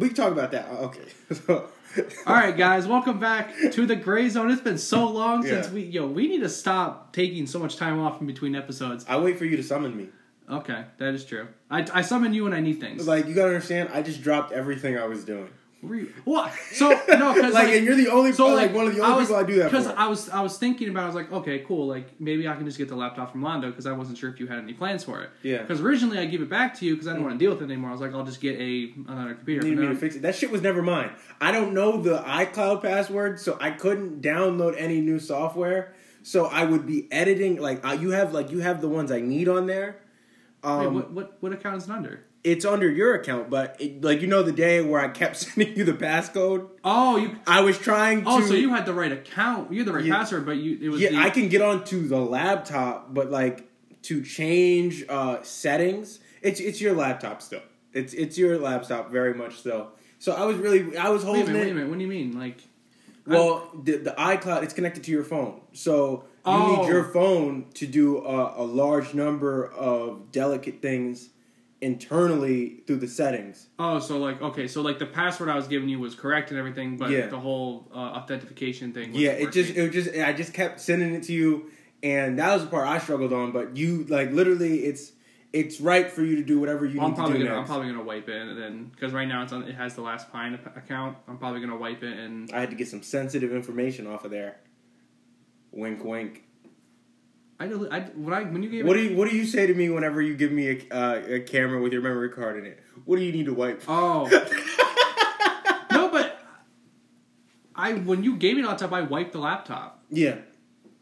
We can talk about that. Uh, Okay. All right, guys, welcome back to the Gray Zone. It's been so long since Yeah. we yo. We need to stop taking so much time off in between episodes. I wait for you to summon me. Okay, that is true. I, I summon you when I need things. Like you gotta understand, I just dropped everything I was doing. Were you- what? So no, because Like, and you're the only, so like, one of the only people I do that because. I was I was thinking about. it, I was like, okay, cool. Like maybe I can just get the laptop from Londo because I wasn't sure if you had any plans for it. Yeah. Because originally I give it back to you because I didn't want to deal with it anymore. I was like, I'll just get a another computer. needed But me to fix it. That shit was never mine. I don't know the iCloud password, so I couldn't download any new software. So I would be editing like you have like you have the ones I need on there. Um, Wait, what what what account is it under? It's under your account, but it, like you know the day where I kept sending you the passcode. Oh, you. I was trying to. Oh, so you had the right account. You had the right Yeah. password, but you it was yeah, the, I can get onto the laptop, but like to change uh, settings, it's it's your laptop still. It's it's your laptop very much so. So I was really I was Wait a holding minute, wait a minute. What do you mean? Like, Well, the, the iCloud it's connected to your phone, so you Oh. need your phone to do a, a large number of delicate things internally through the settings. oh, so like, okay, so like the password I was giving you was correct and everything, but Yeah. the whole uh, authentication thing. Yeah, it just it just I just kept sending it to you, and that was the part I struggled on. But you like literally, it's it's right for you to do whatever you Well, I'm need to do gonna I'm probably gonna wipe it and then because right now it's on it has the last pine account. I'm probably gonna wipe it and I had to get some sensitive information off of there. Wink, wink. I, I when I when you gave What do you What do you say to me whenever you give me a, uh, a camera with your memory card in it? What do you need to wipe? oh no, but I when you gave me the laptop, I wiped the laptop. yeah.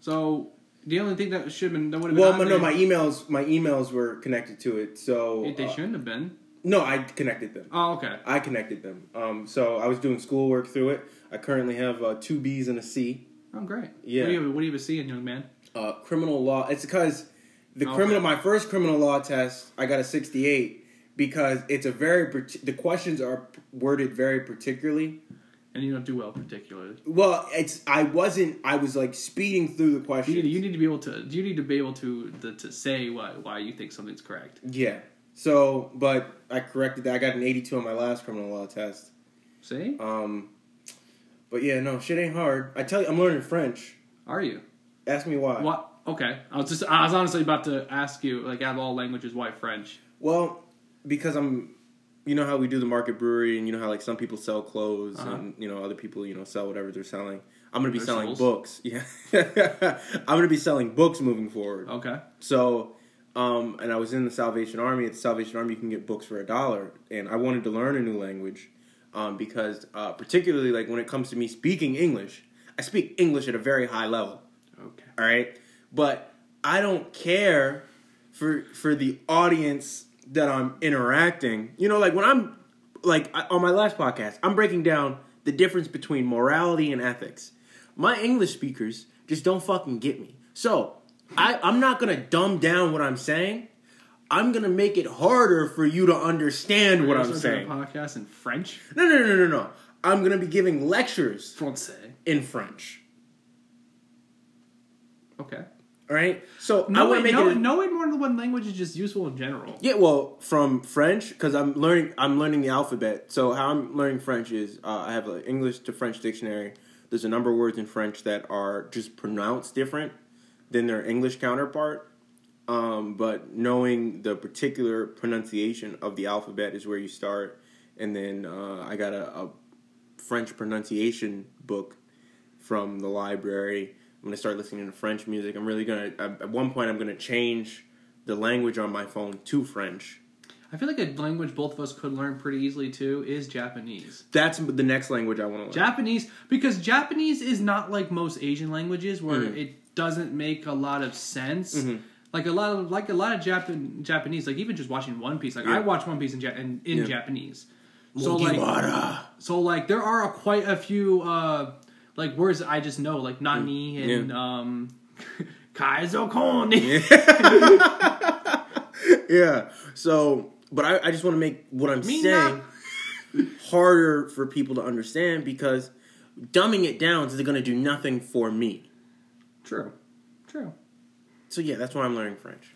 So the only thing that should have been that would have been Well, my, no, my emails my emails were connected to it, so It- they uh, shouldn't have been. no, I connected them. Oh, okay. I connected them. Um, so I was doing schoolwork through it. I currently have uh, two B's and a C. Oh, great. Yeah. What do you, what do you even see in young man? Uh, criminal law. It's because the Okay. criminal, my first criminal law test, I got a 68 because it's a very, the questions are worded very particularly. And you don't do well, particularly. Well, it's, I wasn't, I was like speeding through the You questions. need, you need to be able to. You need to be able to to, to say why why you think something's correct. Yeah. So, but I corrected that. I got an 82 on my last criminal law test. See, Um, but yeah, no, shit ain't hard. I tell you, I'm learning French. are you? Ask me why. What? Okay, I was just I was honestly about to ask you like out of all languages, why French? Well, because I'm, you know how we do the market brewery, and you know how like some people sell clothes, Uh-huh. and you know other people you know sell whatever they're selling. I'm gonna be Their selling souls. books. Yeah, I'm gonna be selling books moving forward. Okay, So, um, and I was in the Salvation Army. At the Salvation Army, you can get books for a dollar, and I wanted to learn a new language, um, because uh, particularly like when it comes to me speaking English, I speak English at a very high level okay. all right? But i don't care for for the audience that i'm interacting. You know like when i'm like I- on my last podcast i'm breaking down the difference between morality and ethics. My english speakers just don't fucking get me. So I, i'm not gonna dumb down what i'm saying. I'm gonna make it harder for you to understand what i'm saying a podcast in French, no no no no no i'm gonna be giving lectures Francais. in french Okay. all right so i want to make no, it knowing more than one language is just useful in general. Yeah, well, from French because I'm learning. I'm learning the alphabet. So how I'm learning French is uh, I have an English to French dictionary. There's a number of words in French that are just pronounced different than their English counterpart. Um, but knowing the particular pronunciation of the alphabet is where you start. And then uh, I got a, a French pronunciation book from the library. I'm gonna start listening to French music. I'm really gonna. At one point, I'm gonna change the language on my phone to French. I feel like a language both of us could learn pretty easily too is Japanese. That's the next language I want to learn. Japanese because Japanese is not like most Asian languages where Mhm. it doesn't make a lot of sense. Mhm. Like a lot of like a lot of Japan Japanese, like even just watching One Piece. Like Yeah. I watch One Piece in, ja- in, in Yeah. Japanese. So like so like there are a, quite a few uh like words I just know like nani Mm. and um kaizo koni. yeah. So, but I, I just want to make what I'm Me saying harder for people to understand because dumbing it down is going to do nothing for me. True. True. So yeah, that's why I'm learning French.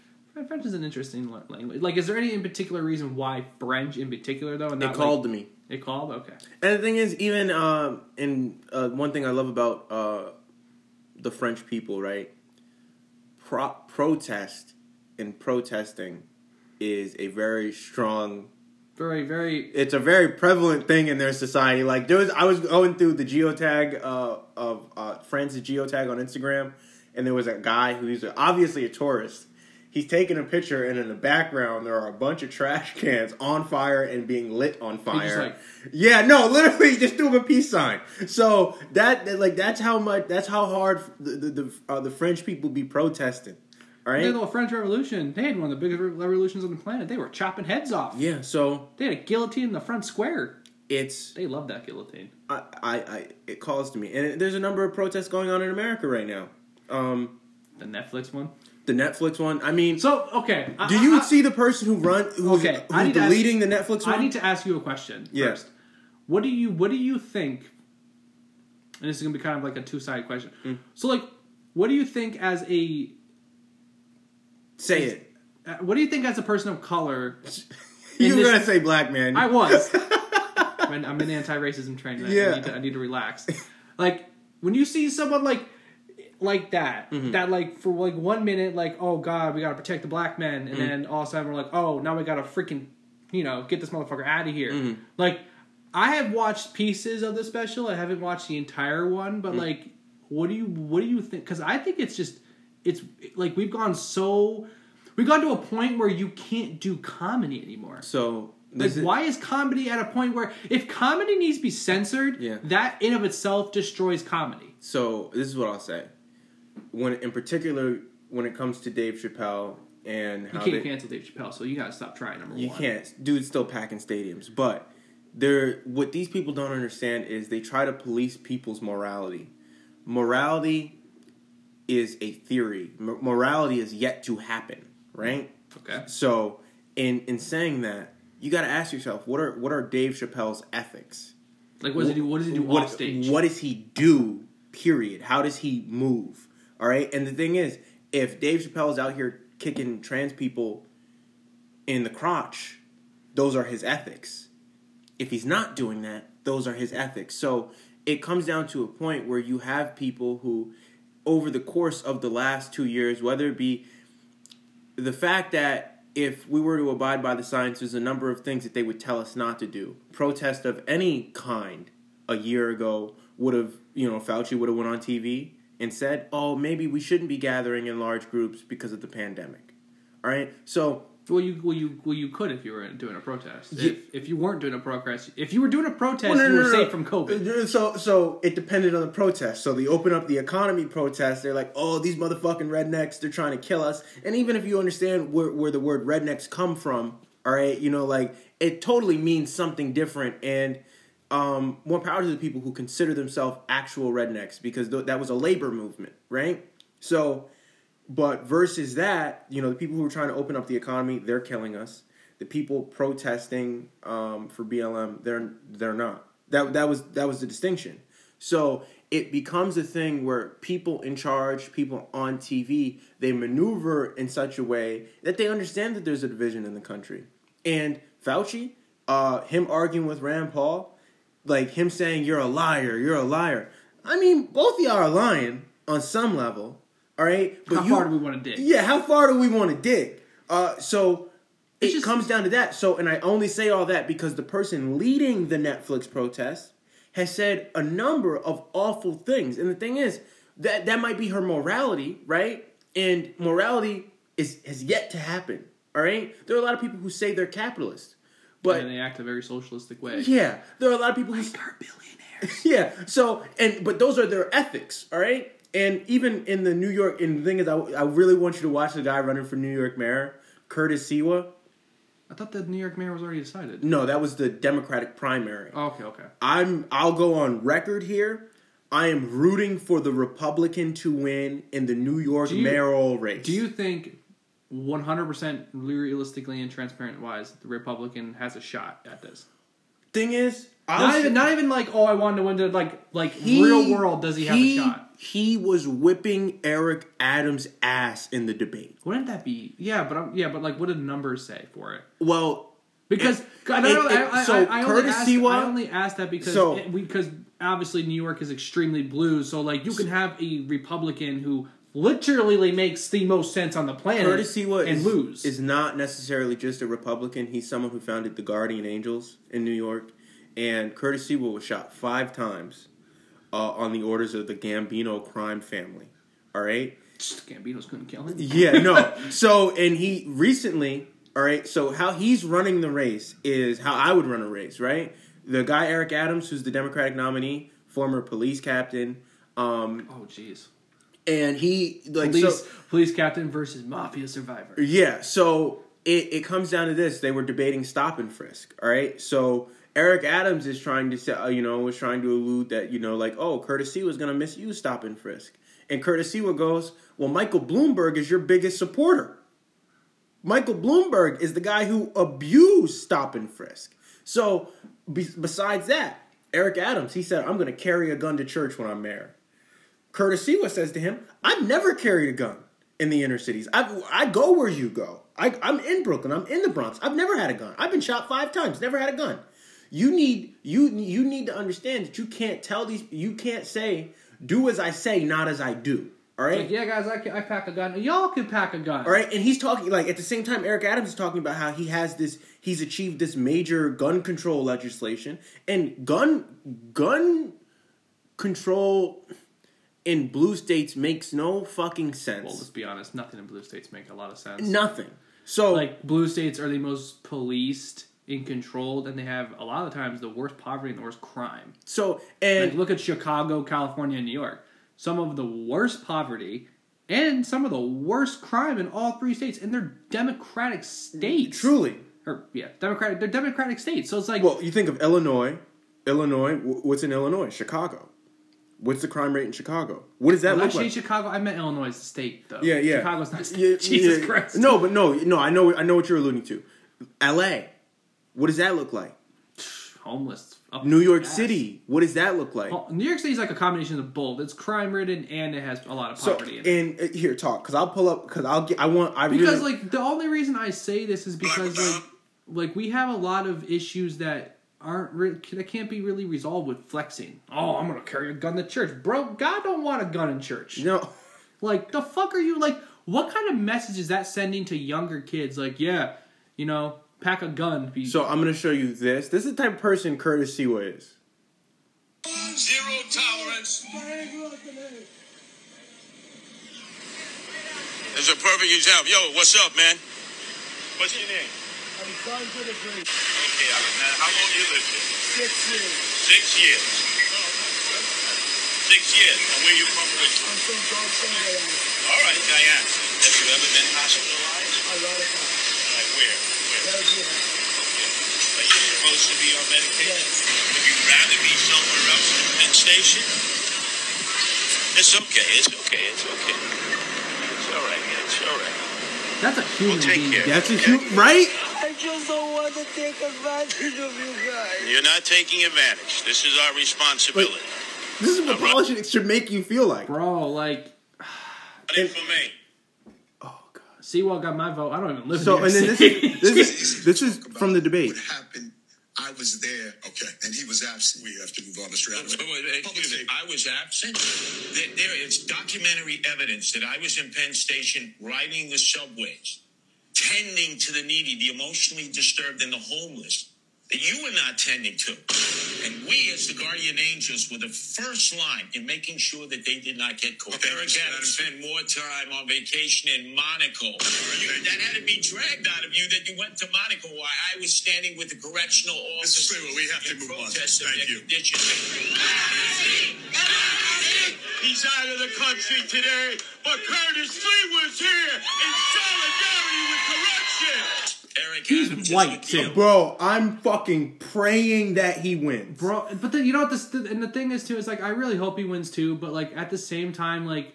French is an interesting language. Like, is there any in particular reason why French in particular though? And It called like, to me. it called. Okay. And the thing is, even um, in uh, one thing I love about uh, the French people, right? Pro- protest and protesting is a very strong. Very, very. It's a very prevalent thing in their society. Like there was, I was going through the geotag uh, of uh, France's geotag on Instagram, and there was a guy who's obviously a tourist. He's taking a picture, and in the background there are a bunch of trash cans on fire and being lit on fire. like- yeah, no, literally just do him a peace sign. So that like that's how much that's how hard the the the, uh, the French people be protesting. All The right. little French Revolution, they had one of the biggest revolutions on the planet. They were chopping heads off. Yeah. So They had a guillotine in the front square. it's They love that guillotine. I, I, I it calls to me, and there's a number of protests going on in America right now. Um, The Netflix one. The Netflix one. I mean, So okay, I- do you I, I, see the person who run who's, Okay, I who's to ask- deleting the Netflix one? I need to ask you a question Yeah. first. What do you What do you think? And this is gonna be kind of like a two sided question. Mm. So like, what do you think as a Say it. uh, what do you think as a person of color? You were this- gonna say black man. I was. I'm, I'm in anti-racism training. I, Yeah. need to, I need to relax. Like when you see someone like like that, Mm-hmm. that like for like one minute, like oh god, we gotta protect the black men, Mm-hmm. and then all of a sudden we're like, oh now we gotta freaking, you know, get this motherfucker out of here. Mm-hmm. Like I have watched pieces of the special. I haven't watched the entire one, but like, what do you what do you think? Because I think it's just it's like we've gone so. We've gone to a point where you can't do comedy anymore. so Like, is- why is comedy at a point where if comedy needs to be censored, Yeah. that in of itself destroys comedy? So this is what I'll say. When in particular, when it comes to Dave Chappelle and You can't they, cancel Dave Chappelle, so you gotta stop trying. Number You one, you can't. Dude's still packing stadiums. But they're what these people don't understand is they try to police people's morality. Morality is a theory. M- morality is yet to happen, right? Okay, So in in saying that, you got to ask yourself what are what are Dave Chappelle's ethics? like what does he do? What does he do what, off stage? What does he do? Period. How does he move? All right. And the thing is, if Dave Chappelle is out here kicking trans people in the crotch, those are his ethics. If he's not doing that, those are his ethics. So it comes down to a point where you have people who, over the course of the last two years, whether it be the fact that if we were to abide by the science, there's a number of things that they would tell us not to do. Protest of any kind a year ago would have, you know, Fauci would have went on TV and said, "Oh, maybe we shouldn't be gathering in large groups because of the pandemic." All right, so well, you well you well you could if you were doing a protest. Yeah. If, if you weren't doing a protest, if you were doing a protest, Well, no, you were no, safe no. from COVID. Uh, So, so it depended on the protest. So they open up the economy protest. They're like, "Oh, these motherfucking rednecks! They're trying to kill us." And even if you understand where where the word rednecks come from, all right, you know, like it totally means something different. And um, more power to the people who consider themselves actual rednecks because th- that was a labor movement, right? So, but versus that, you know, the people who are trying to open up the economy, they're killing us. The people protesting um, for BLM, they're they're not. That that was that was the distinction. So it becomes a thing where people in charge, people on TV, they maneuver in such a way that they understand that there's a division in the country. And Fauci, uh, him arguing with Rand Paul, like him saying you're a liar, you're a liar. I mean, both of y'all are lying on some level. All right, How far do we want to dig? yeah, how far do we want to dig? Uh, so it just- comes down to that. So, and I only say all that because the person leading the Netflix protest has said a number of awful things. And the thing is that that might be her morality, right? And morality is has yet to happen. All right, there are a lot of people who say they're capitalists, but and they act a very socialistic way. yeah, there are a lot of people who Are billionaires. yeah. So and but those are their ethics, all right. And even in the New York, and the thing is, I, I really want you to watch the guy running for New York mayor, Curtis Sliwa. I thought the New York mayor was already decided. No, that was the Democratic primary. Oh, okay, okay. I'm. I'll go on record here. I am rooting for the Republican to win in the New York you- mayoral race. Do you think, one hundred percent realistically and transparent wise, the Republican has a shot at this? Thing is, I not even not even like oh I wanted to win to like like He- real world does he have a shot? He was whipping Eric Adams' ass in the debate. Wouldn't that be yeah? But I'm, yeah, but like what did the numbers say for it? Well, Because It- I don't know. it- I, so I, I, only Curtis asked, Sliwa- I only asked that because So- it, we, because obviously New York is extremely blue. So like you can have a Republican who literally makes the most sense on the planet Curtis Sliwa and is, lose. is not necessarily just a Republican. He's someone who founded the Guardian Angels in New York. And Curtis Sliwa was shot five times uh, on the orders of the Gambino crime family. All right? Gambino's couldn't kill him. Yeah, no. so, and he recently, all right, so how he's running the race is how I would run a race, right? The guy, Eric Adams, who's the Democratic nominee, former police captain, um, Oh jeez. And he, like, Police so, police captain versus mafia survivor. Yeah, so it, it comes down to this. They were debating stop and frisk, all right? So Eric Adams is trying to say, uh, you know, was trying to allude that, you know, like, oh, Curtis C was going to misuse stop and frisk. And Curtis Sliwa goes, well, Michael Bloomberg is your biggest supporter. Michael Bloomberg is the guy who abused stop and frisk. So be- besides that, Eric Adams, he said, I'm going to carry a gun to church when I'm mayor. Curtis Sliwa says to him, I've never carried a gun in the inner cities. I, I go where you go. I, I'm in Brooklyn. I'm in the Bronx. I've never had a gun. I've been shot five times. Never had a gun. You need you you need to understand that you can't tell these. You can't say do as I say, not as I do. All right. Like, yeah, guys, I, can, I pack a gun. Y'all can pack a gun. All right, and he's talking like at the same time. Eric Adams is talking about how he has this. He's achieved this major gun control legislation and gun gun control in blue states makes no fucking sense. Well, let's be honest. Nothing in blue states make a lot of sense. Nothing. So like blue states are the most policed and controlled, and they have a lot of the times the worst poverty and the worst crime. so Like and look at Chicago, California, and New York. Some of the worst poverty and some of the worst crime in all three states, and they're democratic states. truly, or yeah, democratic. They're democratic states. So it's like well, you think of Illinois. Illinois. What's in Illinois? Chicago. What's the crime rate in Chicago? What does that Well, look actually, like? Chicago. I meant Illinois as the state, though. Yeah, yeah. Chicago's not. State. Yeah, Jesus yeah. Christ. No, but no, no. I know. I know what you're alluding to. L.A. What does that look like? homeless. New York ass. City. What does that look like? Well, New York City is like a combination of both. It's crime ridden and it has a lot of So poverty in it. and uh, here talk because I'll pull up because I'll get I want I Because really like the only reason I say this is because like like we have a lot of issues that aren't re- that can't be really resolved with flexing. Oh, I'm gonna carry a gun to church, bro. God don't want a gun in church. no Like the fuck are you like? What kind of message is that sending to younger kids? Like, yeah, you know, pack a gun. Be, so I'm gonna show you this this is the type of person Curtis Sliwa is Zero tolerance. It's a perfect example. Yo, what's up, man? What's your name? I'm trying to the grave. Okay, Alan. Now, how long you lived here? Six years. Six years. Six years. And where you from originally? I'm from Georgetown, Guyana. All right, Guyana. Have you ever been hospitalized? A lot of times. Like where? Where? Bellevue. Are you supposed to be on medication? Yes. Would you rather be somewhere else than Penn Station? It's okay. It's okay. It's okay. It's all right. It's all right. that's a human We'll take being. care. that's a huge right I just don't want to take advantage of you guys. You're not taking advantage. This is our responsibility. this is what politics should make you feel like Bro, like Running for me. oh god Sliwa got my vote. I don't even live so in and then this is this is this is from the debate What happened? I was there. Okay. And he was absent. We have to move on to Wait, wait, wait, excuse. I was absent. There, there is documentary evidence that I was in Penn Station riding the subways, tending to the needy, the emotionally disturbed, and the homeless that you were not tending to. And we, as the guardian angels, were the first line in making sure that they did not get caught. Okay, Eric so Adams that's- spent more time on vacation in Monaco. You, that had to be dragged out of you that you went to Monaco while I was standing with the correctional Mr. officers. Freeman, we have to move on. protest of Thank their you. Conditions. He's out of the country today, but Curtis Lee was here in solidarity with corruption. Eric He's Adams white, too. bro I'm fucking praying that he wins bro. But then you know what this and the thing is too is like I really hope he wins too. But like at the same time, like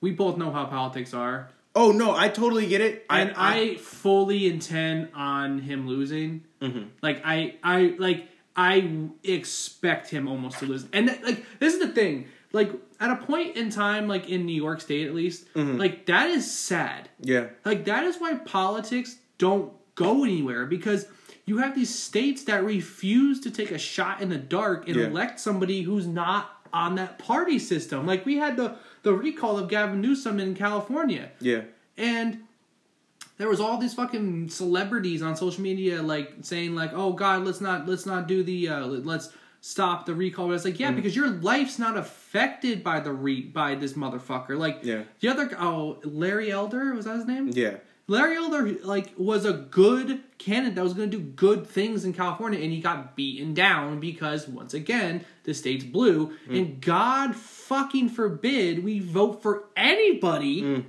we both know how politics are, oh no I totally get it and I, fully intend on him losing. Mm-hmm. Like I, I like I expect him almost to lose. And that, like this is the thing. Like at a point in time, like in New York State at least, Mm-hmm. like that is sad. Yeah. Like that is why politics don't go anywhere because you have these states that refuse to take a shot in the dark and Yeah. elect somebody who's not on that party system. Like we had the the recall of Gavin Newsom in California. Yeah. And there was all these fucking celebrities on social media like saying like, "Oh God, let's not let's not do the uh, let's stop the recall." But it's like, Mm. yeah, because your life's not affected by the re by this motherfucker. Like Yeah. the other oh Larry Elder was that his name? Yeah. Larry Elder like was a good candidate that was going to do good things in California, and he got beaten down because once again the state's blue, and God fucking forbid we vote for anybody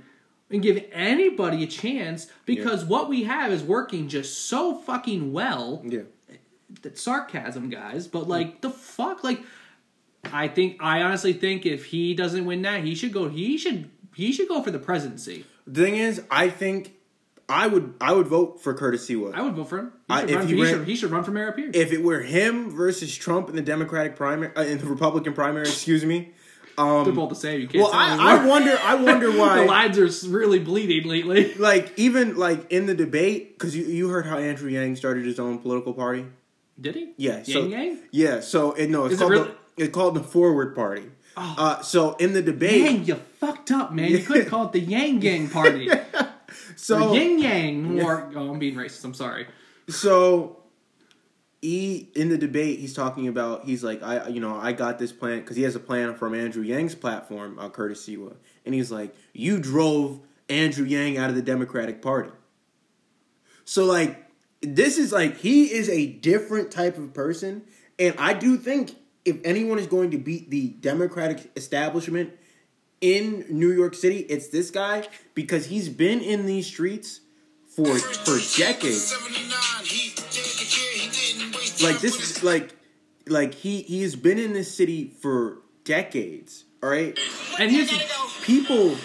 and give anybody a chance because what we have is working just so fucking well. Yeah. That's sarcasm, guys, but like the fuck, like I think I honestly think if he doesn't win that, he should go. He should he should go for the presidency. The thing is, I think I would I would vote for Curtis Sliwa. I would vote for him. He I- should, if run, he he, ran- should, he should run for mayor of Pierce. if it were him versus Trump in the Democratic primary, uh, in the Republican primary, excuse me. They're both the same. You can't. Well, I. I wonder. I wonder why the lines are really bleeding lately. like even like in the debate, because you you heard how Andrew Yang started his own political party. Did he? Yeah. So, Yang Yang? Yeah. So it, no, it's Is it called really- Oh. the, it's called the Forward Party. Uh, so in the debate, Yang, you fucked up, man. You couldn't call it the Yang Gang party. so Yin Yang. Or oh, I'm being racist. I'm sorry. So he in the debate he's talking about he's like I you know I got this plan because he has a plan from Andrew Yang's platform uh, Curtis Sliwa and he's like you drove Andrew Yang out of the Democratic Party. So like this is like he is a different type of person. And I do think if anyone is going to beat the Democratic establishment in New York City it's this guy because he's been in these streets for for decades. Like this is like like he he has been in this city for decades all right And the, people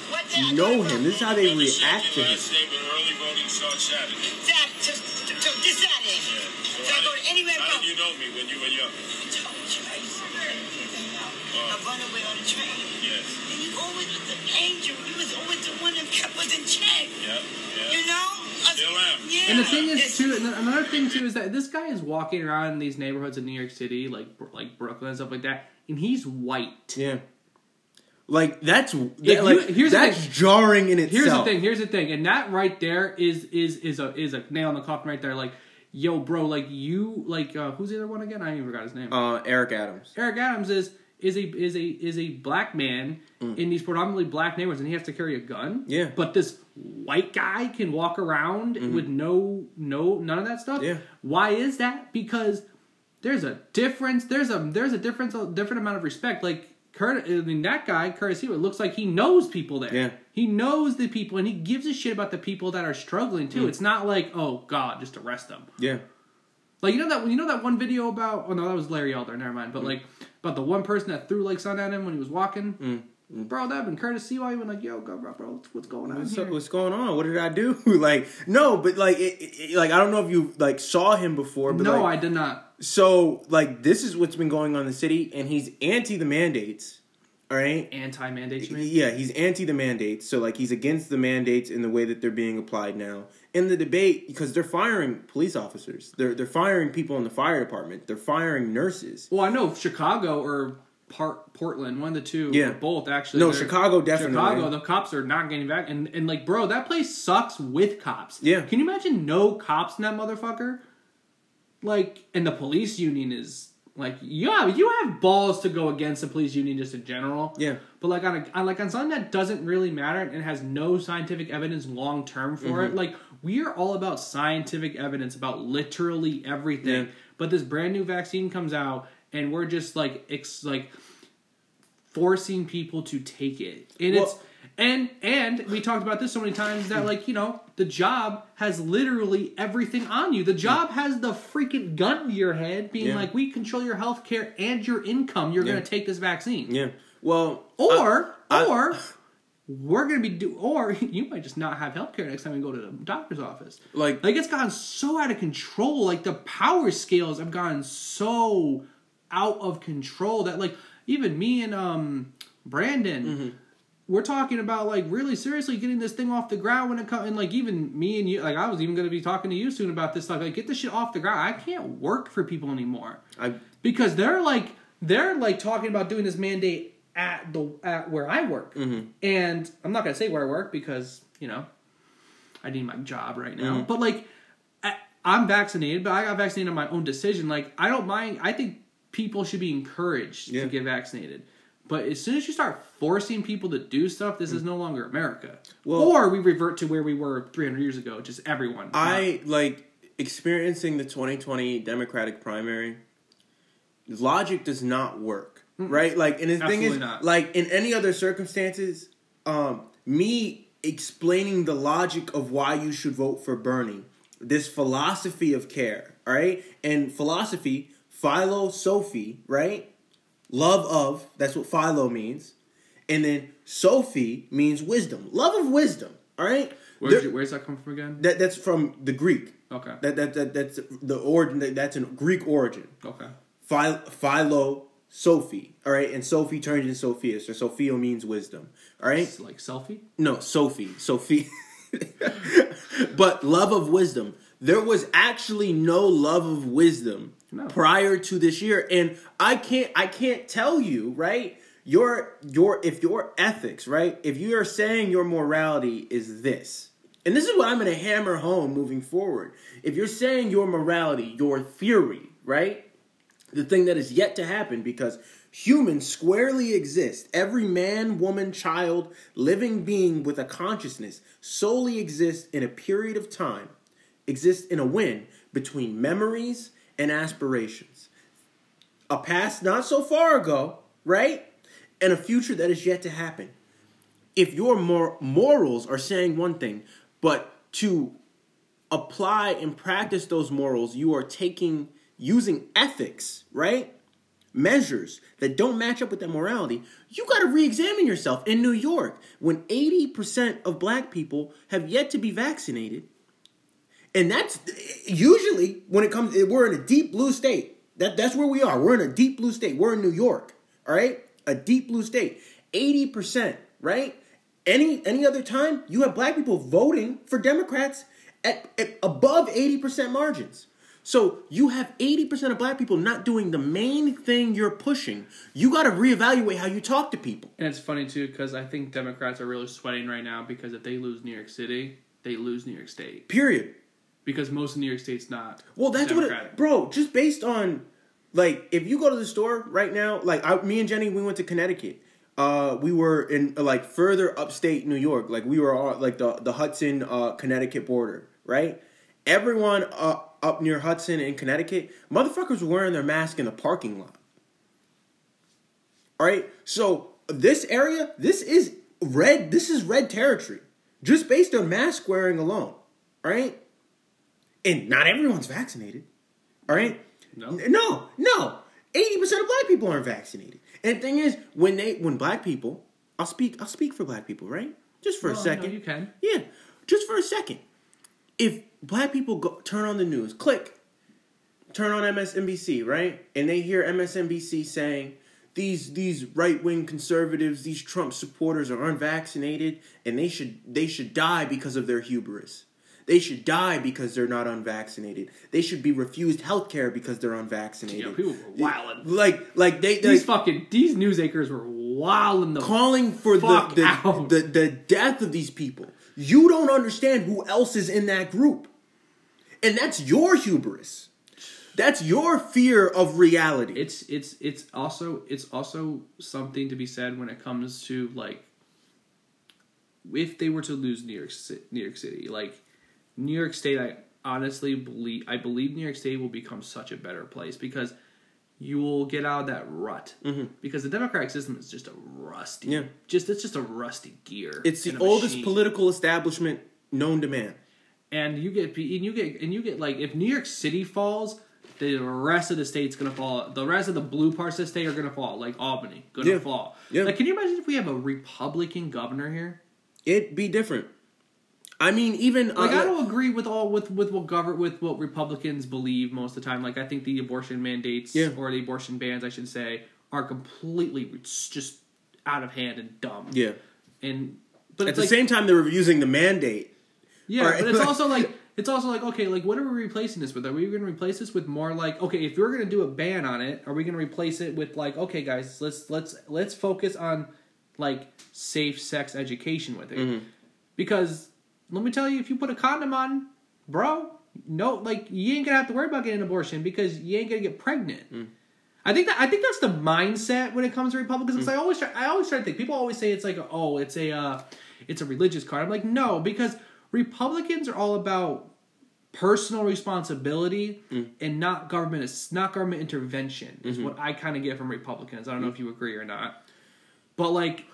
know him. This is how they react to him when you were young? I told you, I used to I run away on the train. Yes. And you always was the angel. You was always the one that kept us in check. Yeah. Yeah. You know? Still am. Yeah. and the thing is too. and Another thing too is that this guy is walking around in these neighborhoods in New York City, like like Brooklyn and stuff like that, and he's white. yeah like that's you- like, here's that's jarring in itself Here's the thing. Here's the thing, and that right there is is is a is a nail in the coffin right there. Like, yo, bro, like you like uh, who's the other one again? I even forgot his name. uh Eric Adams Eric Adams is is a is a is a black man in these predominantly black neighborhoods, and he has to carry a gun. Mm. Yeah. Mm-hmm. But this white guy can walk around with no no none of that stuff. Yeah. Why is that? Because there's a difference. There's a there's a difference a different amount of respect. Like Kurt, I mean that guy Curtis Hewitt looks like he knows people there. Yeah. He knows the people, and he gives a shit about the people that are struggling Mm. too. It's not like oh god, just arrest them. yeah Like you know that you know that one video about oh no that was Larry Elder never mind but Mm. like about the one person that threw like sun at him when he was walking Mm. Bro that been Curtis Sliwa even like yo go bro bro what's, what's going on what's, what's going on what did I do like no but like it, it, like I don't know if you like saw him before but no like, I did not so like this is what's been going on in the city and he's anti the mandates all right anti mandates. Yeah, he's anti the mandates. So like he's against the mandates in the way that they're being applied now. In the debate, because they're firing police officers. They're they're firing people in the fire department. They're firing nurses. well I know Chicago or Part Portland one of the two Yeah. both actually No, Chicago definitely. Chicago the cops are not getting back and and like bro that place sucks with cops Yeah. can you imagine no cops in that motherfucker like and the police union is like yeah you have balls to go against the police union just in general Yeah. but like on, a, on like on something that doesn't really matter and has no scientific evidence long term for Mm-hmm. it like we are all about scientific evidence about literally everything Yeah. but this brand new vaccine comes out and we're just like ex, like forcing people to take it and it's and and we talked about this so many times that like you know the job has literally everything on you the job has the freaking gun to your head being Yeah. like we control your health care and your income you're Yeah. gonna take this vaccine Yeah. Well, or I- or we're gonna be do or you might just not have healthcare next time you go to the doctor's office. Like- like it's gotten so out of control. Like the power scales have gotten so out of control that like even me and um Brandon Mm-hmm. we're talking about like really seriously getting this thing off the ground when it comes and like even me and you like I was even gonna be talking to you soon about this stuff. Like get this shit off the ground. I can't work for people anymore I because they're like they're like talking about doing this mandate at the at where I work, and I'm not gonna say where I work because you know I need my job right now. But like I'm vaccinated, but I got vaccinated on my own decision. Like I don't mind. I think people should be encouraged Yeah. to get vaccinated. But as soon as you start forcing people to do stuff, this is no longer America. Well- or we revert to where we were 300 years ago, just everyone. I like experiencing the 2020 Democratic primary. Logic does not work, right? Like, and the thing is, not. like in any other circumstances, um, me explaining the logic of why you should vote for Bernie, this philosophy of care, right? And philosophy, philo, Sophie, right? Love of, that's what philo means. And then Sophie means wisdom, love of wisdom, all right? Where's, There- where's that come from again? that that's from the Greek. Okay. That that, that that's the origin. That, that's a Greek origin. Okay. Phil, philo, Sophie. All right, and Sophie turns into Sophia. So Sophia means wisdom. All right. It's like selfie? No, Sophie. Sophie. but love of wisdom. There was actually no love of wisdom No. prior to this year, and I can't. I can't tell you right. Your your if your ethics right. If you are saying your morality is this, and this is what I'm going to hammer home moving forward. If you're saying your morality, your theory, right, the thing that is yet to happen because humans squarely exist. Every man, woman, child, living being with a consciousness solely exists in a period of time, exists in a win between memories and aspirations. A past not so far ago, right? And a future that is yet to happen. If your mor- morals are saying one thing, but to apply and practice those morals, you are taking using ethics, right? Measures that don't match up with that morality, you got to re-examine yourself. In New York, when 80% of black people have yet to be vaccinated, and that's usually when it comes we're in a deep blue state. That that's where we are. We're in a deep blue state. We're in New York, all right? A deep blue state. 80%, right? Any any other time you have black people voting for Democrats at, at above 80% margins. So you have 80% of black people not doing the main thing you're pushing. You got to reevaluate how you talk to people. And it's funny too because I think Democrats are really sweating right now because if they lose New York City, they lose New York State Period. Because most of New York State's not. Well, that's Democratic. what, it, bro. Just based on, like, if you go to the store right now, like, I, me and Jenny, we went to Connecticut. Uh, we were in like further upstate New York, like we were on like the the Hudson uh, Connecticut border, right? Everyone uh, up near Hudson in Connecticut, motherfuckers were wearing their mask in the parking lot. All right, so this area, this is red. This is red territory, just based on mask wearing alone. All right, and not everyone's vaccinated. All right, No. No, no. Eighty percent of black people aren't vaccinated. And the thing is, when they, when black people, I'll speak, I'll speak for black people, right? Just for Well, a oh, no, second. you can. Yeah, just for a second. If black people go turn on the news, click, turn on MSNBC, right, and they hear MSNBC saying these these right wing conservatives, these Trump supporters are unvaccinated, and they should they should die because of their hubris. They should die because they're not unvaccinated. They should be refused health care because they're unvaccinated. Yeah, people were wildin'. Like like they, These fucking these news anchors were wilding the calling for the the, the the death of these people. You don't understand who else is in that group. And that's your hubris. That's your fear of reality. it's it's it's also it's also something to be said when it comes to like if they were to lose New York New York City like New York State I honestly believe I believe New York State will become such a better place because you will get out of that rut mm-hmm. because the democratic system is just a rusty Yeah. just it's just a rusty gear it's the oldest machine. political establishment known to man. and you get and you get and you get like if New York City falls, the rest of the state's gonna fall. The rest of the blue parts of the state are gonna fall, like Albany, gonna Yeah. fall. Yeah. Like, can you imagine if we have a Republican governor here? It'd be different. I mean, even Like, uh, I don't agree with all with with what govern with what Republicans believe most of the time. Like, I think the abortion mandates Yeah. or the abortion bans, I should say, are completely just out of hand and dumb. yeah. and but At the like, same time, they were using the mandate. Yeah, Right. but it's also like it's also like okay, like what are we replacing this with? Are we going to replace this with more like okay, if we're going to do a ban on it, are we going to replace it with like okay, guys, let's let's let's focus on like safe sex education with it Mm-hmm. because let me tell you, if you put a condom on, bro, no, like you ain't gonna have to worry about getting an abortion because you ain't gonna get pregnant. Mm. I think that I think that's the mindset when it comes to Republicans. Mm. Because I always try, I always try to think. People always say it's like oh, it's a uh, it's a religious card. I'm like no, because Republicans are all about personal responsibility and not government is not government intervention is what I kind of get from Republicans. I don't know if you agree or not, but like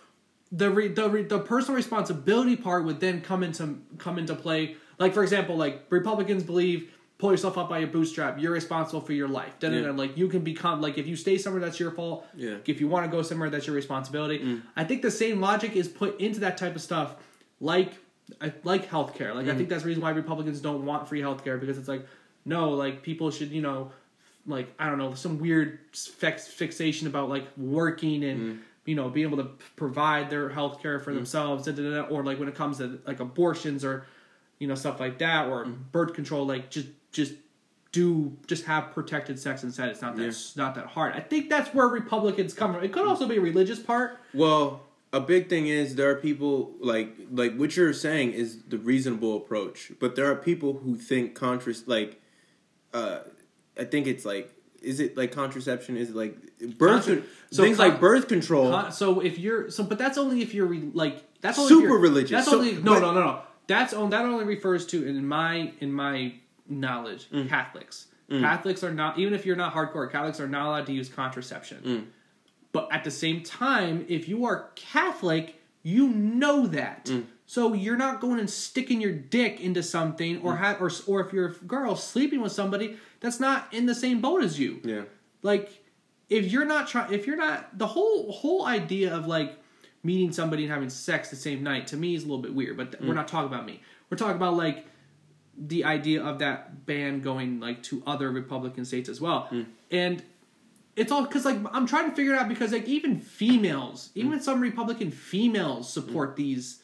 the re, the re, the personal responsibility part would then come into come into play. Like for example, like Republicans believe pull yourself up by your bootstrap. You're responsible for your life. Da. Yeah. Like you can become like if you stay somewhere that's your fault. Yeah. If you want to go somewhere that's your responsibility. Mm. I think the same logic is put into that type of stuff, like I- like healthcare. Like I mm. think that's the reason why Republicans don't want free healthcare because it's like no, like people should you know like I don't know some weird fix, fixation about like working and mm. You know being able to provide their health care for themselves da, da, da, or like when it comes to like abortions or you know stuff like that or birth control like just just do just have protected sex instead it's not that it's not that hard. I think that's where republicans come from. It could also be a religious part. Well, a big thing is there are people like like what you're saying is the reasonable approach, but there are people who think contrast like uh I think it's like is it like contraception is it like birth Contra- so things con- like birth control Con- so if you're so but that's only if you're re- like that's only Super religious. that's So- only no but- no no no that's on that only refers to in my in my knowledge Mm. catholics catholics are not even if you're not hardcore catholics are not allowed to use contraception Mm. but at the same time if you are catholic you know that Mm. So you're not going and sticking your dick into something Mm. or ha- or or if you're a girl sleeping with somebody that's not in the same boat as you. Yeah. Like if you're not trying if you're not the whole whole idea of like meeting somebody and having sex the same night to me is a little bit weird but th- we're mm. not talking about me. We're talking about like the idea of that ban going like to other republican states as well. Mm. And it's all because like i'm trying to figure it out because like even females even mm. some republican females support these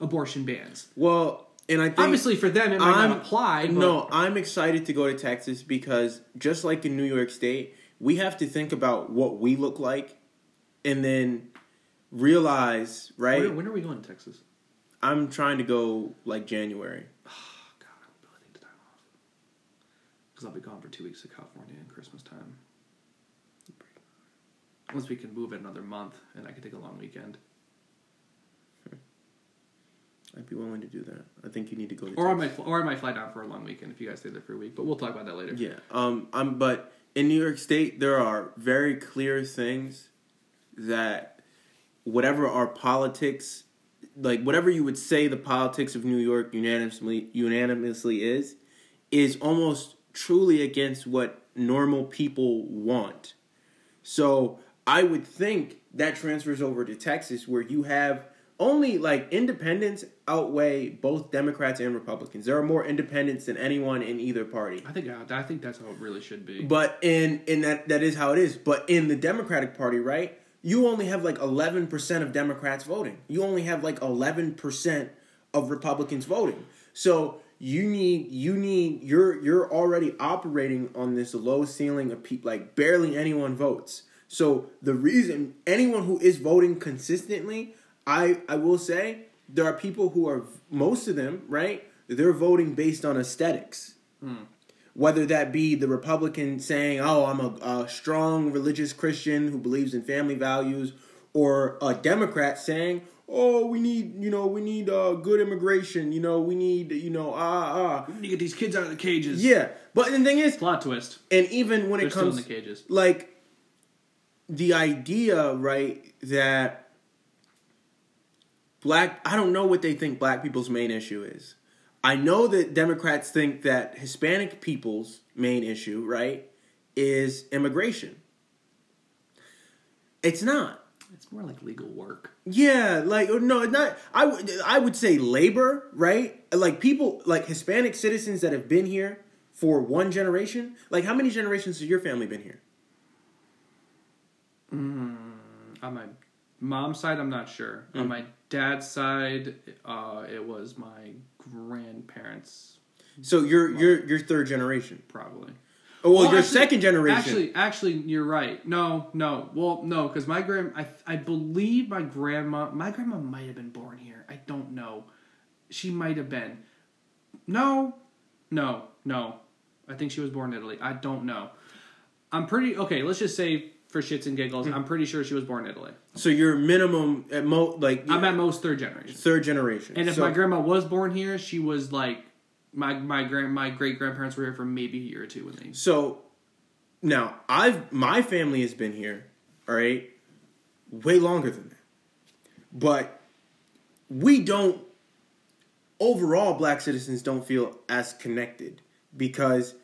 abortion bans well and I think obviously for them it might I'm- not apply No, I'm excited to go to Texas because just like in New York State, we have to think about what we look like and then realize, right? when, when are we going to texas I'm trying to go like January. God, I really need the time off. Because I'll be gone for two weeks to California in Christmas time. Once we can move it another month and I can take a long weekend. I'd be willing to do that. I think you need to go to Or I might, or I might fly down for a long weekend if you guys stay there for a week. But we'll talk about that later. Yeah. Um um but in New York State there are very clear things that whatever our politics like whatever you would say the politics of New York unanimously unanimously is is almost truly against what normal people want. So I would think that transfers over to Texas where you have only like independents outweigh both Democrats and Republicans. There are more independents than anyone in either party. I think I think that's how it really should be. But in in that that is how it is. But in the Democratic Party, right? You only have like eleven percent of Democrats voting. You only have like eleven percent of Republicans voting. So you need you need you're you're already operating on this low ceiling of people like barely anyone votes. So the reason anyone who is voting consistently, I I will say there are people who are most of them right. They're voting based on aesthetics whether that be the Republican saying, "Oh, I'm a, a strong religious Christian who believes in family values," or a Democrat saying, "Oh, we need, you know, we need uh, good immigration. You know, we need, you know, ah ah." We need to get these kids out of the cages. Yeah, but the thing is, Plot twist. and even when They're it still in the cages. like the idea, right, that black I don't know what they think black people's main issue is. I know that Democrats think that Hispanic people's main issue, right, is immigration. It's not. It's more like legal work. Yeah, like no, not. I would I would say labor, right? Like people, like Hispanic citizens that have been here for one generation. Like how many generations has your family been here? Mm, on my mom's side, I'm not sure. On mm. my dad's side, uh, it was my grandparents, So you're you're you're third generation. probably. Oh, well, Well, you're actually- second generation. Actually, actually, you're right. No, no. Well, no, because my grand, I, I believe my grandma, my grandma might have been born here. I don't know. She might have been. No, no, no. I think she was born in Italy. I don't know. I'm pretty okay. Let's just say for shits and giggles, Hmm. I'm pretty sure she was born in Italy. so you're minimum at most like I'm at most third generation. third generation. And if So- my grandma was born here, she was like my my grand my great grandparents were here for maybe a year or two when they. So now I've my family has been here, all right, way longer than that. But we don't overall black citizens don't feel as connected because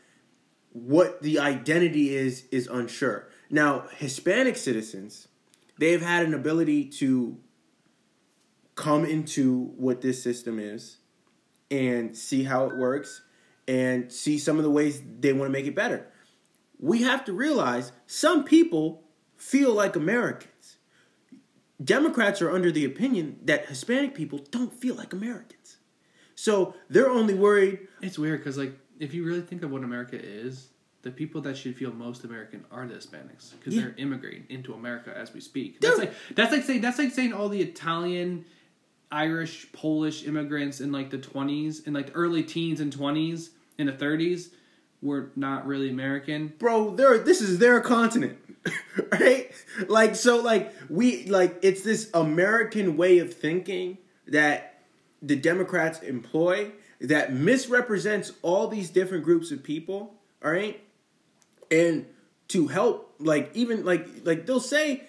what the identity is is unsure. Now, Hispanic citizens, they've had an ability to come into what this system is and see how it works and see some of the ways they want to make it better. We have to realize some people feel like Americans. Democrats are under the opinion that Hispanic people don't feel like Americans. So they're only worried. It's weird because, like, if you really think of what America is, the people that should feel most American are the Hispanics because Yeah. they're immigrating into America as we speak. They're- That's like that's like saying that's like saying all the Italian, Irish, Polish immigrants in like the twenties, in like the early teens and twenties, in the thirties, were not really American. bro they're this is their continent right like so like we like it's this american way of thinking that the democrats employ that misrepresents all these different groups of people all right and to help like even like like they'll say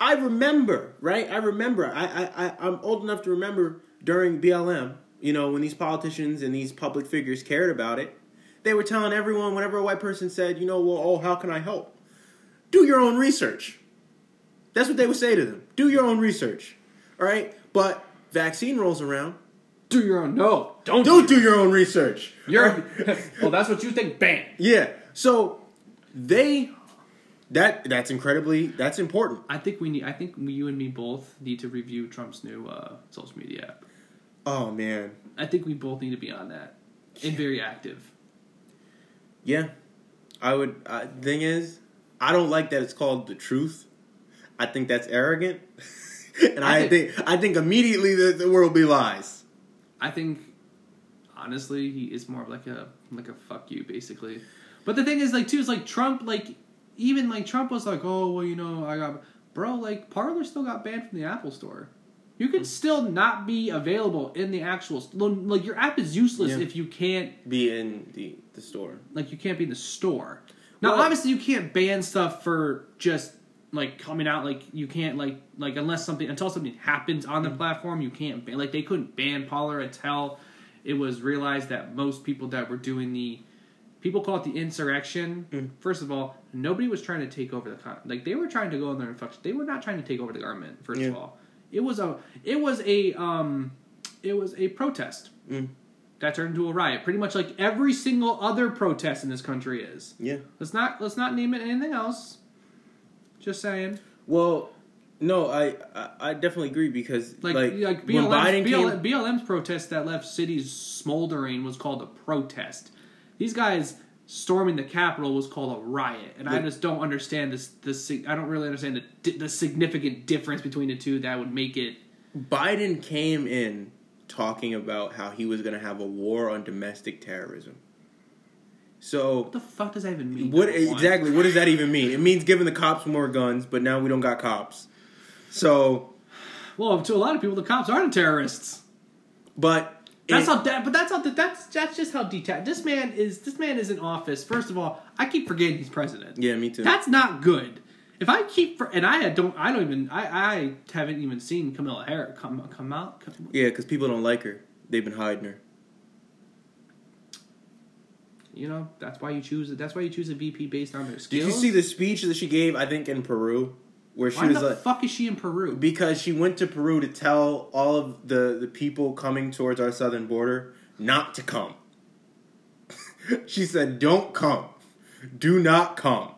i remember right? I remember. I i, I i'm old enough to remember during blm you know when these politicians and these public figures cared about it. They were telling everyone whenever a white person said you know well oh how can i help? Do your own research. That's what they would say to them. Do your own research. All right? But vaccine rolls around. Do your own no, don't don't do your own research. You're well, that's what you think. Bam. yeah. So they that that's incredibly that's important I think we need. I think you and me both need to review Trump's new uh, social media app. oh man I think we both need to be on that and very active. yeah i would uh, thing is i don't like that it's called the truth i think that's arrogant and i, I think, i think immediately the, the world will be lies I think honestly, he is more of like a like a fuck you basically. But the thing is, like, too, is like Trump, like even like Trump was like, oh well, you know, I got bro, like Parler still got banned from the Apple Store. You Hmm. can still not be available in the actual like your app is useless Yeah. if you can't be in the the store like you can't be in the store. Now, Well- obviously, you can't ban stuff for just like coming out. Like you can't like like unless something until something happens on the platform, you can't ban. Like they couldn't ban Parler until it was realized that most people that were doing the people call it the insurrection. Mm. First of all, nobody was trying to take over the con- like they were trying to go in there and fuck. They were not trying to take over the government. First of all, it was a it was a um it was a protest. Mm. That turned into a riot, pretty much like every single other protest in this country is. yeah Let's not let's not name it anything else. Just saying. Well, no, I I, definitely agree because Like like, like, when Biden BLM's, came, BLM's protest that left cities smoldering was called a protest. These guys storming the Capitol was called a riot, and I just don't understand this. This I don't really understand the the significant difference between the two that would make it. Biden came in talking about how he was going to have a war on domestic terrorism. So What the fuck does that even mean? what exactly? What does that even mean? It means giving the cops more guns, but now we don't got cops. So, Well, to a lot of people, the cops aren't terrorists. but That's it- how. That, but that's how. That's that's just how detached. This man is. This man is in office. First of all, I keep forgetting he's president. Yeah, me too. That's not good. If I keep for, and I don't. I don't even. I I haven't even seen Kamala Harris come come out. Come, yeah, because people don't like her. They've been hiding her. you know that's why you choose. That's why you choose a VP based on their skills. Did you see the speech that she gave? I think in Peru, where she Why was the like, fuck is she in Peru? because she went to Peru to tell all of the the people coming towards our southern border not to come. she said, "Don't come. Do not come."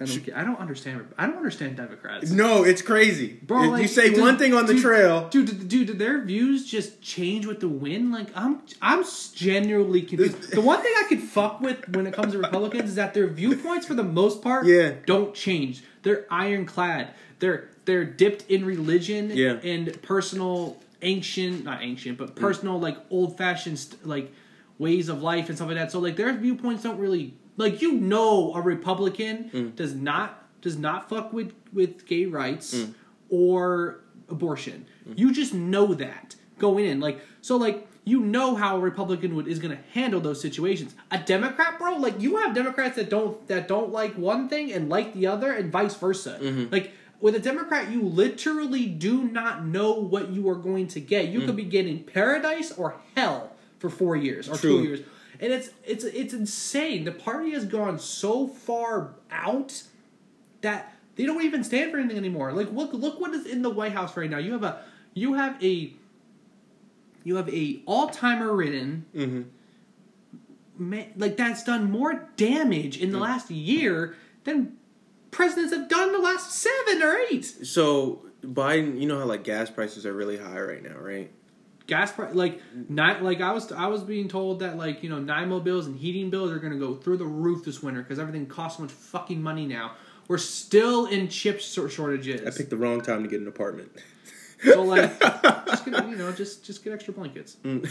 I don't, I don't understand. I don't understand Democrats. No, it's crazy. Bro, If like, you say one thing on the dude- trail, dude, dude, dude, did their views just change with the win? Like, I'm, I'm genuinely confused. The one thing I could fuck with when it comes to Republicans is that their viewpoints, for the most part, Yeah. don't change. They're ironclad. They're they're dipped in religion Yeah. and personal ancient, not ancient, but mm. personal like old fashioned like ways of life and stuff like that. So like their viewpoints don't really like you know a Republican Mm. does not does not fuck with with gay rights Mm. or abortion. You just know that going in. Like so like you know how a Republican would is gonna handle those situations. A Democrat, bro, like you have Democrats that don't that don't like one thing and like the other and vice versa. Mm-hmm. Like with a Democrat, you literally do not know what you are going to get. You could be getting paradise or hell for four years or True. two years. And it's it's it's insane. The party has gone so far out that they don't even stand for anything anymore. Like look look what is in the White House right now. You have a you have a you have a Alzheimer ridden Mm-hmm. ma- like that's done more damage in the last year than presidents have done in the last seven or eight. so Biden, you know how like gas prices are really high right now, right? Gas price like not like I was I was being told that like you know NIMO bills and heating bills are going to go through the roof this winter because everything costs so much fucking money now. We're still in chip shor- shortages. I picked the wrong time to get an apartment. So like, just get you know, just just get extra blankets. I mean,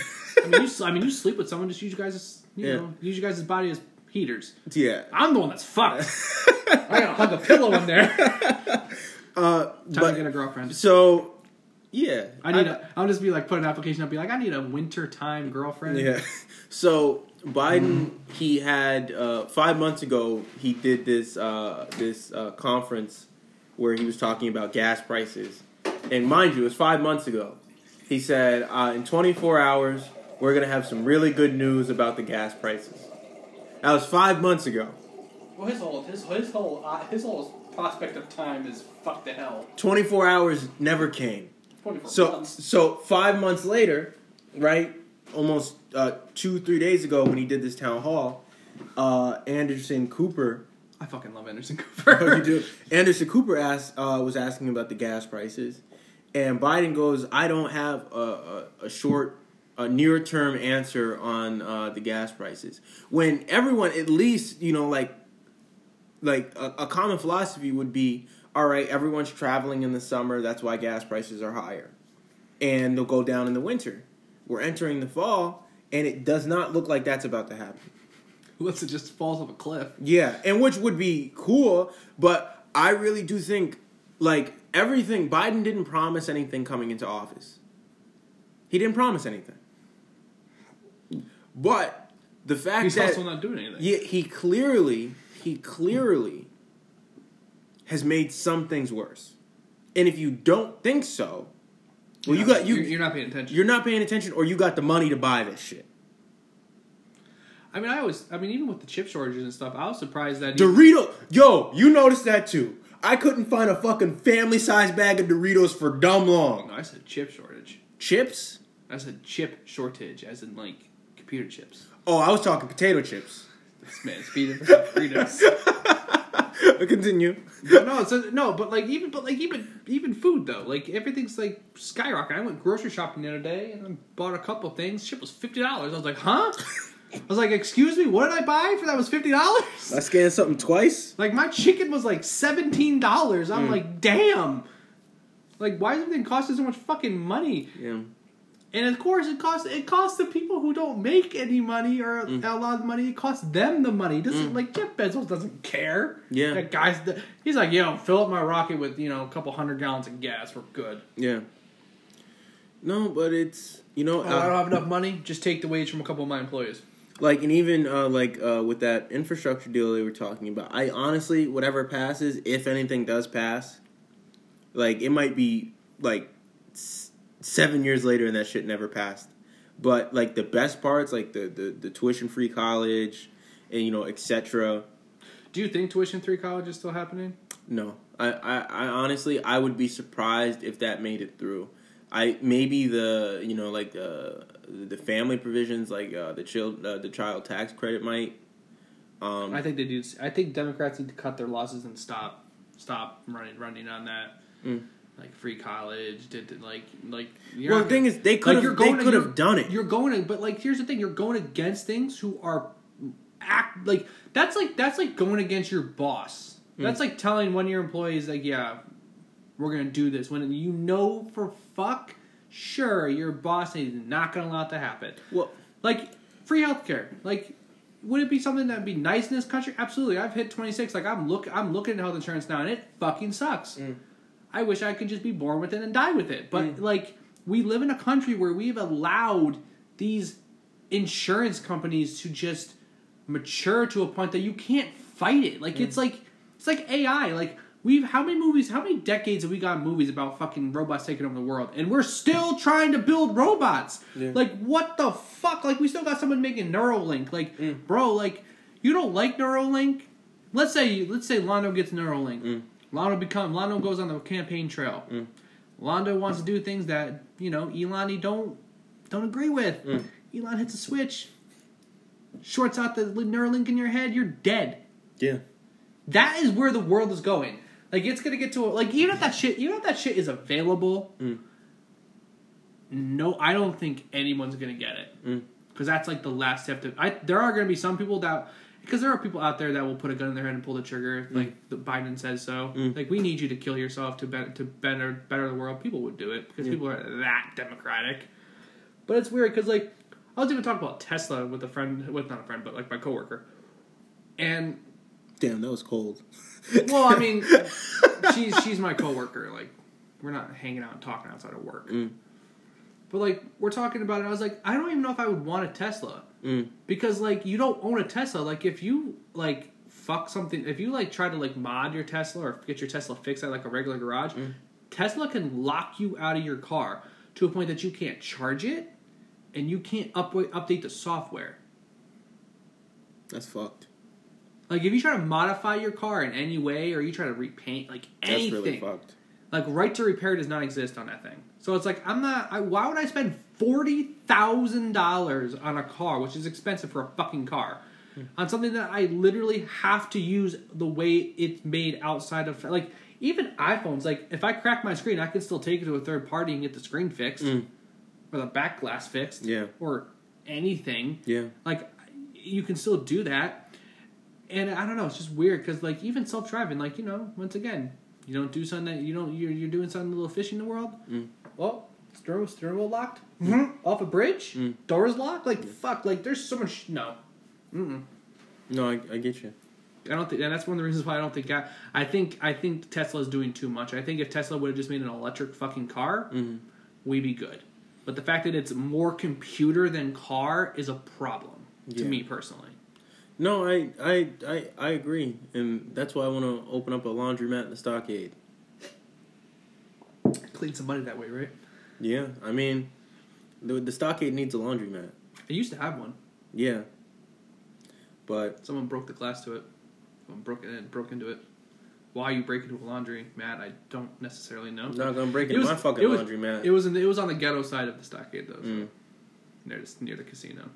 you I mean, you sleep with someone, just use you guys as you Mm. Yeah. know, use you guys' body as heaters. Yeah. I'm the one that's fucked. I gotta hug a pillow in there. Uh, Time but to get a girlfriend. so yeah, I need a. I'll just be like, put an application. I'll be like, I need a wintertime girlfriend. Yeah. So Biden, he had uh, five months ago, he did this uh, this uh, conference where he was talking about gas prices, and mind you, it was five months ago. He said, uh, in 24 hours, we're gonna have some really good news about the gas prices. That was five months ago. Well, his whole his his whole uh, his whole prospect of time is fuck the hell. 24 hours never came. Twenty four So months. so five months later, right? Almost uh, two three days ago when he did this town hall, uh, Anderson Cooper. I fucking love Anderson Cooper. Oh, you do. Anderson Cooper asked uh, was asking about the gas prices, and Biden goes, "I don't have a, a, a short." A near term answer on uh, the gas prices. When everyone, at least, you know, like like a, a common philosophy would be all right everyone's traveling in the summer that's why gas prices are higher. And they'll go down in the winter. We're entering the fall and it does not look like that's about to happen. Unless it just falls off a cliff. yeah and which would be cool but i really do think like everything biden didn't promise anything coming into office. He didn't promise anything. But the fact He's that also not doing anything. yeah, he clearly, he clearly has made some things worse. And if you don't think so, well, you You're got not- you. You're, you're not paying attention. You're not paying attention, or you got the money to buy this shit. I mean, I was. I mean, even with the chip shortages and stuff, I was surprised that. Dorito, yo, you noticed that too. I couldn't find a fucking family size bag of Doritos for dumb long. no, I said chip shortage. Chips? I said chip shortage, as in like computer chips. Oh, I was talking potato chips. This man's feeding for Doritos. Continue. No, so no, but like even, but like even, even food though, like everything's like skyrocketing. I went grocery shopping the other day and I bought a couple things. Shit was fifty dollars. I was like, huh? I was like, excuse me, what did I buy for that was fifty dollars? I scanned something twice. Like my chicken was like seventeen dollars. I'm hmm. like, damn. Like, why is everything costing so much fucking money? Yeah. And of course, it costs it costs the people who don't make any money or Mm. a lot of money. It costs them the money. It doesn't like Jeff Bezos doesn't care. Yeah. that guy's the, he's like, yo, fill up my rocket with you know a couple hundred gallons of gas. We're good. Yeah. No, but it's you know Oh, I don't have enough money. Just take the wage from a couple of my employees. like and even uh, like uh, with that infrastructure deal they were talking about i honestly whatever passes if anything does pass like it might be like seven years later and that shit never passed But like the best parts, like the the, the tuition free college, and you know, etc. Do you think tuition free college is still happening? No, I, I, I honestly I would be surprised if that made it through. I maybe the you know like uh, the family provisions like uh, the child uh, the child tax credit might. Um, I think they do. I think Democrats need to cut their losses and stop stop running running on that. Mm. Like free college, did did, like like. You're well, the thing is, they could like, have they could have done it. You're going to, but like here's the thing: you're going against things who are act like that's like that's like going against your boss. Hmm. That's like telling one of your employees like, yeah, we're gonna do this when you know for fuck sure your boss is not gonna allow it to happen. Well, Like free healthcare, like. Would it be something that'd be nice in this country? Absolutely. I've hit twenty six. Like I'm look, I'm looking at health insurance now, and it fucking sucks. Mm. I wish I could just be born with it and die with it. But like we live in a country where we've allowed these insurance companies to just mature to a point that you can't fight it. Like it's like it's like AI. Like we've how many movies, how many decades have we got movies about fucking robots taking over the world, and we're still trying to build robots. Yeah. Like what the fuck? Like we still got someone making Neuralink. Like Mm. bro, like you don't like Neuralink. Let's say let's say Londo gets Neuralink. Mm. Londo become Londo goes on the campaign trail. Londo wants to do things that you know Elon don't don't agree with. Mm. Elon hits a switch, shorts out the Neuralink in your head. You're dead. yeah, That is where the world is going. Like it's gonna get to a, like even if that shit even if that shit is available. Mm. No, I don't think anyone's gonna get it Mm. because that's like the last step. To I there are gonna be some people that because there are people out there that will put a gun in their head and pull the trigger if like the Biden says so. Mm. Like we need you to kill yourself to better to better better the world. People would do it because Yeah. people are that democratic. But it's weird because like I was even talking about Tesla with a friend with not a friend but like my coworker, and damn, that was cold. well, I mean, she's she's my coworker. Like, we're not hanging out and talking outside of work. Mm. But like, we're talking about it. I was like, I don't even know if I would want a Tesla Mm. because like you don't own a Tesla. Like, if you like fuck something, if you like try to like mod your Tesla or get your Tesla fixed at like a regular garage, Mm. Tesla can lock you out of your car to a point that you can't charge it and you can't up- update the software. That's fucked. Like if you try to modify your car in any way, or you try to repaint like That's anything, really fucked. Like right to repair does not exist on that thing. So it's like I'm not. I, why would I spend forty thousand dollars on a car, which is expensive for a fucking car, on something that I literally have to use the way it's made outside of like even iPhones. Like if I crack my screen, I can still take it to a third party and get the screen fixed Mm. or the back glass fixed, Yeah. or anything. Yeah. Like you can still do that. And I don't know, it's just weird because like even self driving, like you know, once again, you don't do something that you don't you're, you're doing something a little fishy in the world. Mm. Well, steering steering wheel locked off a bridge, Mm. doors locked. Like fuck, like there's so much no. Mm-mm. No, I, I get you. I don't think, and that's one of the reasons why I don't think I, I think I think Tesla is doing too much. I think if Tesla would have just made an electric fucking car, Mhm. we'd be good. But the fact that it's more computer than car is a problem to me personally. No, I, I, I, I agree, and that's why I want to open up a laundromat in the stockade. Clean some money that way, right? Yeah, I mean, the the stockade needs a laundromat. I used to have one. Yeah, but Someone broke the glass to it. Someone broke it in, broke into it. Why you break into a laundry, Matt? I don't necessarily know. I'm not gonna break It into my fucking it was- laundromat. It was in it was on the ghetto side of the stockade though, so Mm. near near the casino.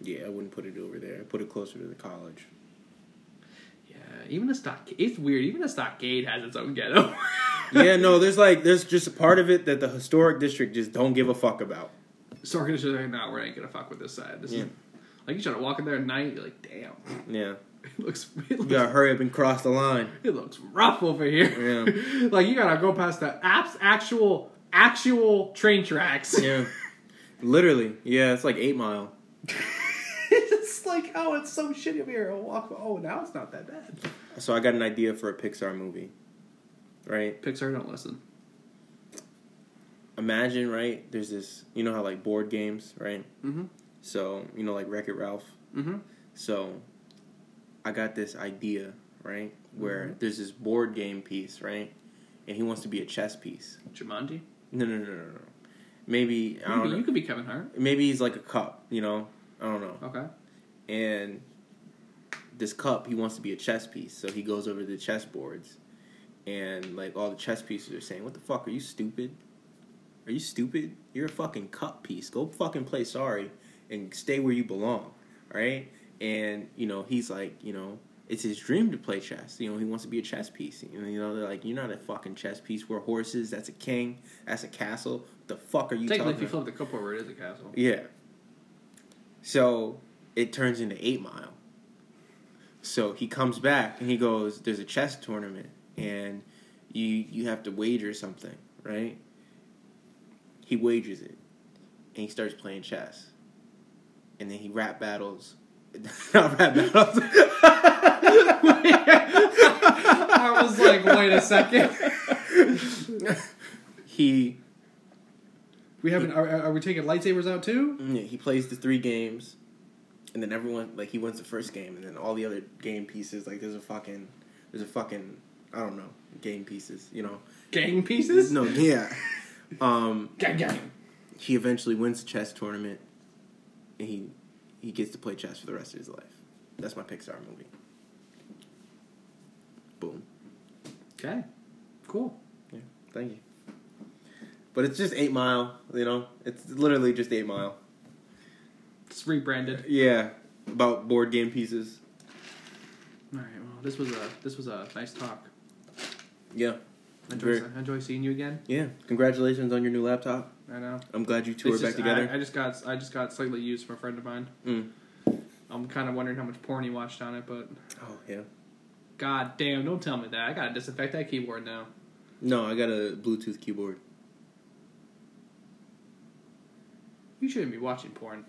Yeah, I wouldn't put it over there. I put it closer to the college. Yeah, even the stockade. It's weird. Even the stockade has its own ghetto. yeah, no, there's like there's just a part of it that the historic district just don't give a fuck about. So we're gonna show like, nah, we ain't gonna fuck with this side. This Yeah. is like you try to walk in there at night, you're like, damn, Yeah, it looks it you gotta hurry up and cross the line. it looks rough over here. Yeah. like you gotta go past the apps actual actual train tracks. Yeah, literally. Yeah, it's like Eight Mile. It's like, oh, it's so shitty over here. I'll walk. Oh, now it's not that bad. So I got an idea for a Pixar movie. Right? Pixar don't listen. Imagine, right? There's this, you know how like board games, right? Mm-hmm. So you know like Wreck It Ralph. Mm-hmm. So I got this idea, right? Where Mm-hmm. there's this board game piece, right? And he wants to be a chess piece. Jumanji. No, no, no, no, no. maybe I don't be, know. you could be Kevin Hart. Maybe he's like a cup. You know, I don't know. Okay. And this cup he wants to be a chess piece so he goes over to the chess boards and like all the chess pieces are saying what the fuck are you stupid? Are you stupid? You're a fucking cup piece. Go fucking play sorry and stay where you belong right? And you know he's like you know it's his dream to play chess. You know he wants to be a chess piece. And you know they're like you're not a fucking chess piece. We're horses. That's a king. That's a castle. What the fuck are you Technically, talking if you about? flip the cup over, it is a castle. Yeah. So it turns into Eight Mile. So he comes back and he goes, "There's a chess tournament, and you you have to wager something, right?" He wagers it, and he starts playing chess, and then he rap battles. Not rap battles. I was like, wait a second. he We haven't. Are, are we taking lightsabers out too? Yeah, he plays the three games, and then everyone like he wins the first game, and then all the other game pieces like there's a fucking there's a fucking I don't know game pieces, you know. Gang pieces? No, yeah. Um, Gang gang. he eventually wins the chess tournament, and he he gets to play chess for the rest of his life. That's my Pixar movie. Boom. Okay. Cool. Yeah, thank you. But it's just Eight Mile, you know. It's literally just Eight Mile. It's rebranded. Yeah, about board game pieces. All right. Well, this was a this was a nice talk. Yeah. I enjoy, Very- enjoy seeing you again. Yeah, congratulations on your new laptop. I know. I'm glad you two are It's back just- together. I, I just got I just got slightly used from a friend of mine. Mm. I'm kind of wondering how much porn he watched on it, but Oh yeah. god damn, don't tell me that. I gotta disinfect that keyboard now. No, I got a Bluetooth keyboard. You shouldn't be watching porn.